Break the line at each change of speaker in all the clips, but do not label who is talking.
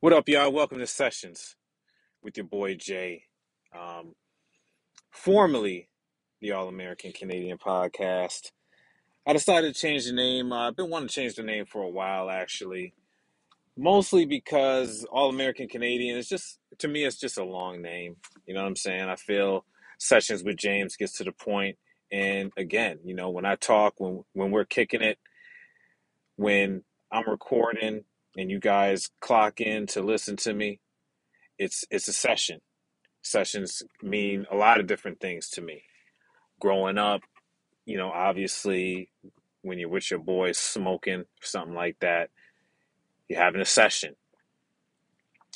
What up, y'all? Welcome to Sessions with your boy Jay. Um, formerly the All American Canadian Podcast. I decided to change the name. Uh, I've been wanting to change the name for a while, actually. Mostly because All American Canadian is just, to me, it's just a long name. You know what I'm saying? I feel Sessions with James gets to the point. And again, you know, when I talk, when when we're kicking it, when I'm recording, and you guys clock in to listen to me, it's it's a session sessions mean a lot of different things to me. Growing up, you know, obviously, when you're with your boys smoking, something like that, you're having a session.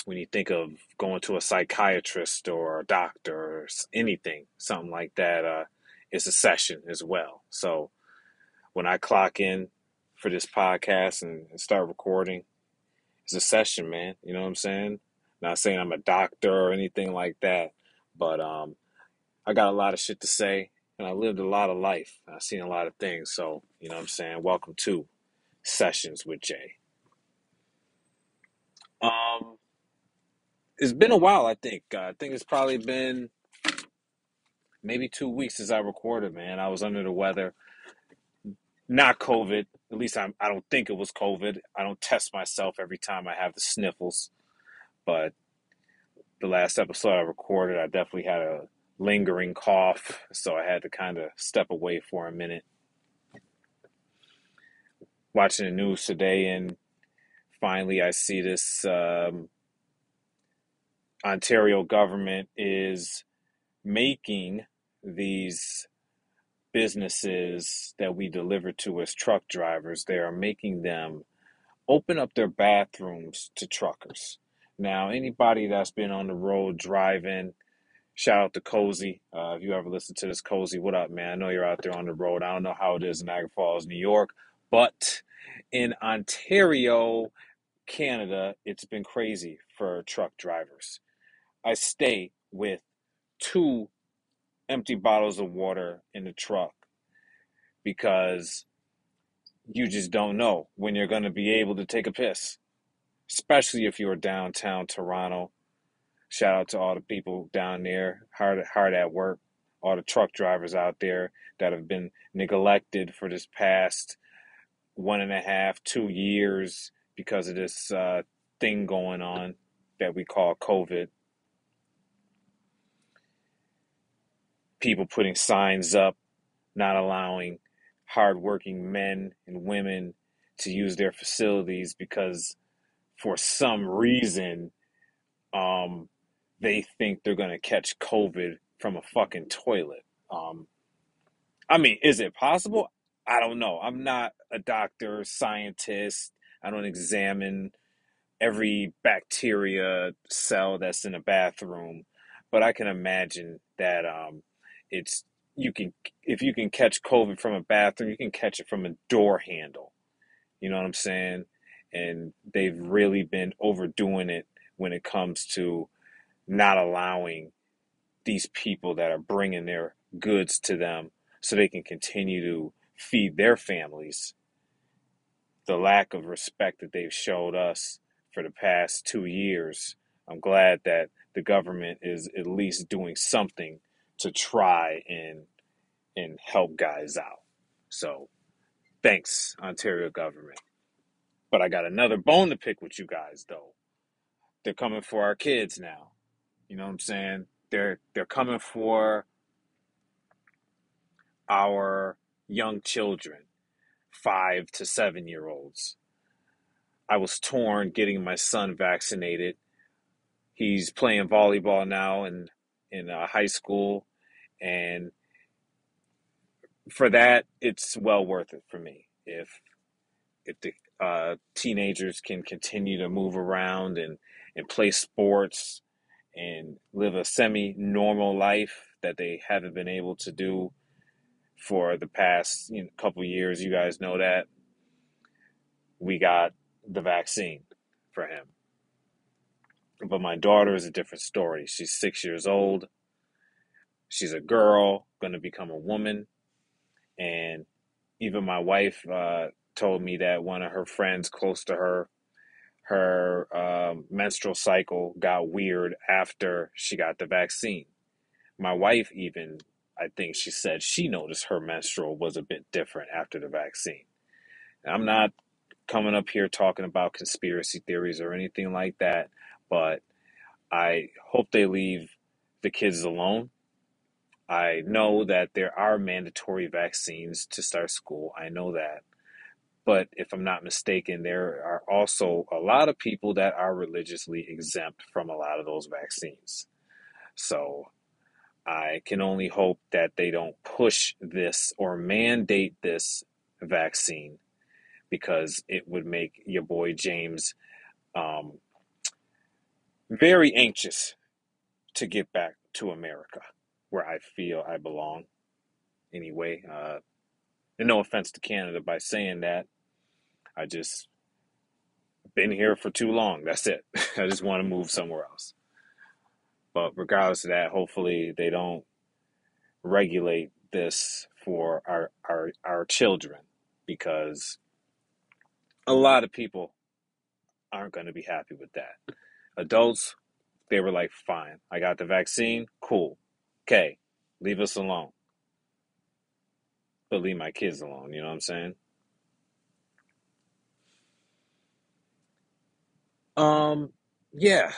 When you think of going to a psychiatrist or a doctor or anything, something like that, uh, it's a session as well. So when I clock in for this podcast and start recording, it's a session, man. You know what I'm saying? Not saying I'm a doctor or anything like that, but um, I got a lot of shit to say, and I lived a lot of life. I've seen a lot of things. So, you know what I'm saying? Welcome to Sessions with Jay. Um, it's been a while, I think. Uh, I think it's probably been maybe two weeks since I recorded, man. I was under the weather. Not COVID. At least I'm, I don't think it was COVID. I don't test myself every time I have the sniffles. But the last episode I recorded, I definitely had a lingering cough. So I had to kind of step away for a minute. Watching the news today, and finally I see this um, Ontario government is making these businesses that we deliver to as truck drivers, they are making them open up their bathrooms to truckers. Now, anybody that's been on the road driving, shout out to Cozy. Uh, if you ever listen to this, Cozy, what up, man? I know you're out there on the road. I don't know how it is in Niagara Falls, New York, but in Ontario, Canada, it's been crazy for truck drivers. I stay with two empty bottles of water in the truck because you just don't know when you're going to be able to take a piss, especially if you're downtown Toronto. Shout out to all the people down there, hard hard at work, all the truck drivers out there that have been neglected for this past one and a half, two years because of this uh, thing going on that we call COVID. People putting signs up, not allowing hardworking men and women to use their facilities because for some reason um, they think they're going to catch COVID from a fucking toilet. Um, I mean, is it possible? I don't know. I'm not a doctor, scientist. I don't examine every bacteria cell that's in a bathroom, but I can imagine that um, it's you can if you can catch COVID from a bathroom, you can catch it from a door handle. You know what I'm saying? And they've really been overdoing it when it comes to not allowing these people that are bringing their goods to them so they can continue to feed their families. The lack of respect that they've showed us for the past two years, I'm glad that the government is at least doing something to try and and help guys out. So thanks, Ontario government. But I got another bone to pick with you guys though. They're coming for our kids now. You know what I'm saying? They're they're coming for our young children, five to seven year olds. I was torn getting my son vaccinated. He's playing volleyball now in in uh, high school, and for that, it's well worth it for me. If if the uh, teenagers can continue to move around and and play sports and live a semi normal life that they haven't been able to do for the past you know, couple years. You guys know that we got the vaccine for him. But my daughter is a different story. She's six years old. She's a girl, going to become a woman. And even my wife uh, told me that one of her friends close to her, her um, menstrual cycle got weird after she got the vaccine. My wife, even, I think she said she noticed her menstrual was a bit different after the vaccine. I'm not coming up here talking about conspiracy theories or anything like that, but I hope they leave the kids alone. I know that there are mandatory vaccines to start school. I know that. But if I'm not mistaken, there are also a lot of people that are religiously exempt from a lot of those vaccines. So I can only hope that they don't push this or mandate this vaccine because it would make your boy James um, very anxious to get back to America, where I feel I belong. Anyway, uh, and no offense to Canada by saying that. I just been here for too long. That's it. I just want to move somewhere else. But regardless of that, hopefully they don't regulate this for our our our children because a lot of people aren't going to be happy with that. Adults, they were like, fine, I got the vaccine, cool. Okay, leave us alone. But leave my kids alone, you know what I'm saying? Um, yeah.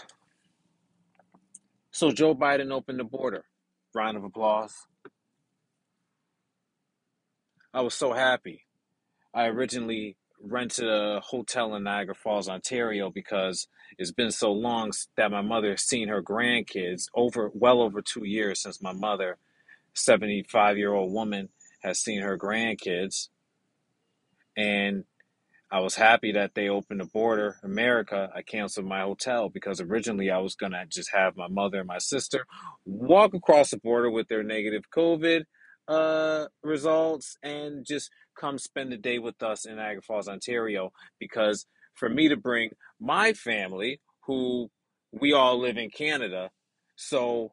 So Joe Biden opened the border. Round of applause. I was so happy. I originally rented a hotel in Niagara Falls, Ontario, because it's been so long that my mother has seen her grandkids over well over two years since my mother, 75 year old woman, has seen her grandkids. And I was happy that they opened the border. America, I canceled my hotel because originally I was going to just have my mother and my sister walk across the border with their negative COVID uh, results and just come spend the day with us in Niagara Falls, Ontario. Because for me to bring my family, who we all live in Canada, so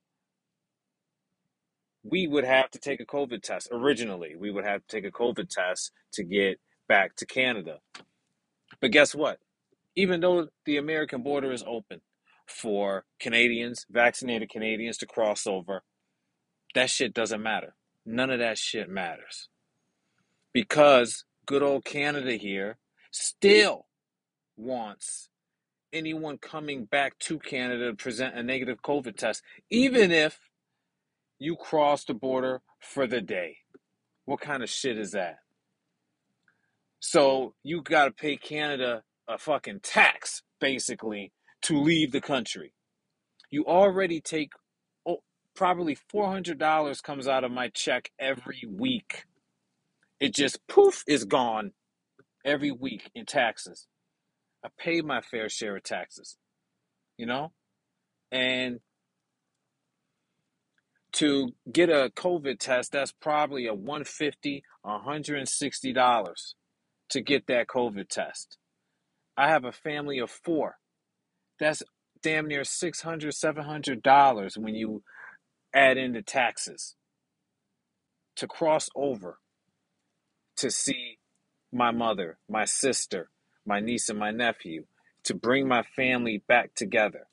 we would have to take a COVID test. Originally, we would have to take a COVID test to get back to Canada. But guess what? Even though the American border is open for Canadians, vaccinated Canadians to cross over, that shit doesn't matter. None of that shit matters. Because good old Canada here still wants anyone coming back to Canada to present a negative COVID test, even if you cross the border for the day. What kind of shit is that? So you got to pay Canada a fucking tax, basically, to leave the country. You already take probably $400 comes out of my check every week. It just poof is gone every week in taxes. I pay my fair share of taxes, you know? And to get a COVID test, that's probably a $150, $160 to get that COVID test. I have a family of four. That's damn near $600, $700 when you add in the taxes to cross over to see my mother, my sister, my niece, and my nephew, to bring my family back together.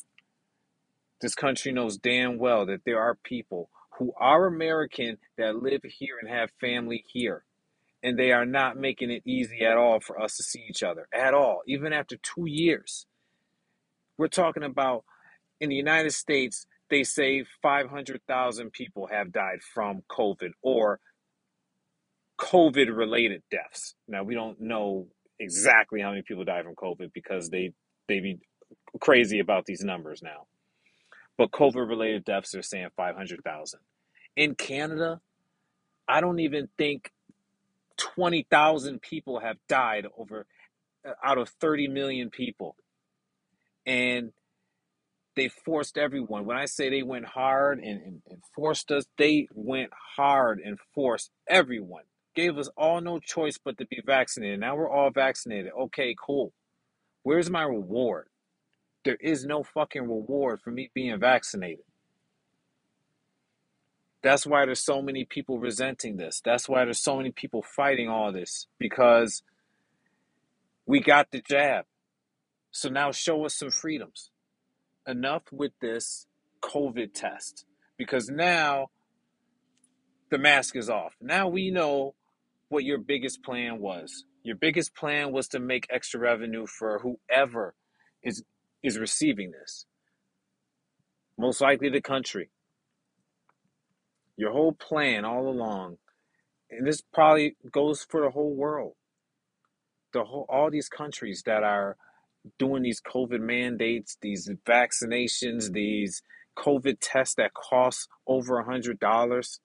This country knows damn well that there are people who are American that live here and have family here and they are not making it easy at all for us to see each other at all even after 2 years we're talking about in the United States they say 500,000 people have died from covid or covid related deaths. Now we don't know exactly how many people die from covid because they they be crazy about these numbers now. But covid related deaths are saying 500,000 in Canada I don't even think 20,000 people have died over uh, out of 30 million people. And they forced everyone. When I say they went hard and, and, and, forced us, they went hard and forced everyone. Gave us all no choice but to be vaccinated. Now we're all vaccinated. Okay, cool. Where's my reward? There is no fucking reward for me being vaccinated. That's why there's so many people resenting this. That's why there's so many people fighting all this because we got the jab. So now show us some freedoms. Enough with this COVID test because now the mask is off. Now we know what your biggest plan was. Your biggest plan was to make extra revenue for whoever is is receiving this. Most likely the country. Your whole plan all along, and this probably goes for the whole world. The whole all these countries that are doing these COVID mandates, these vaccinations, these COVID tests that cost over a hundred dollars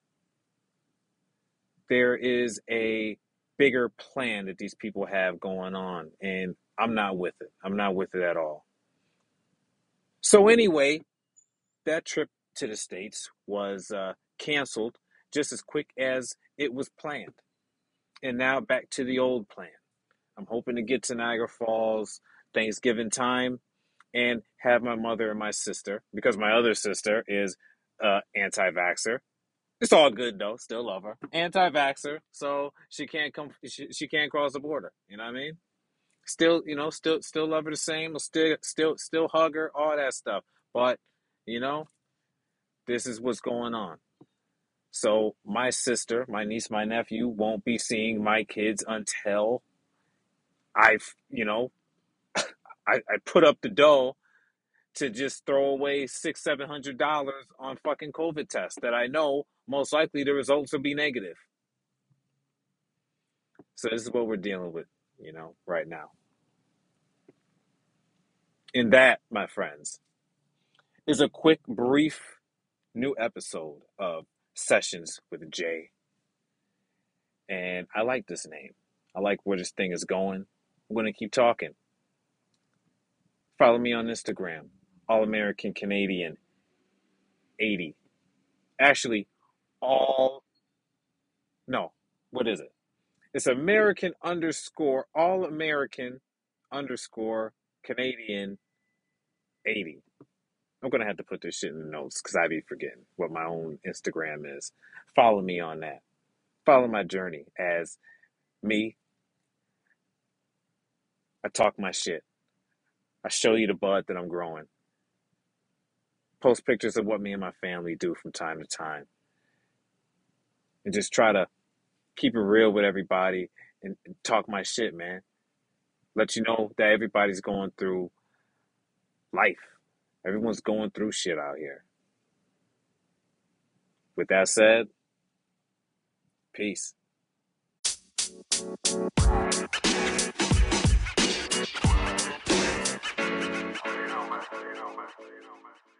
there is a bigger plan that these people have going on, and I'm not with it. I'm not with it at all. So, anyway, that trip to the States was uh, canceled just as quick as it was planned. And now back to the old plan. I'm hoping to get to Niagara Falls Thanksgiving time and have my mother and my sister, because my other sister is uh, anti vaxxer, it's all good though. Still love her. Anti-vaxer, so she can't come. She, she can't cross the border. You know what I mean? Still, you know, still still love her the same. Still still still hug her. All that stuff. But you know, this is what's going on. So my sister, my niece, my nephew won't be seeing my kids until I've, you know, I, I put up the dough to just throw away six, seven hundred dollars on fucking COVID tests that I know most likely the results will be negative. So this is what we're dealing with, you know, right now. And that, my friends, is a quick, brief new episode of Sessions with Jay. And I like this name. I like where this thing is going. I'm going to keep talking. Follow me on Instagram, All American Canadian 80. Actually, all no what is it? It's american underscore all american underscore canadian 80 i'm gonna have to put this shit in the notes because i be forgetting what my own instagram is. Follow me on that. Follow my journey as me. I talk my shit i show you the bud that i'm growing post pictures of what me and my family do from time to time and just try to keep it real with everybody and, and talk my shit, man. Let you know that everybody's going through life. Everyone's going through shit out here. With that said, peace más, no más.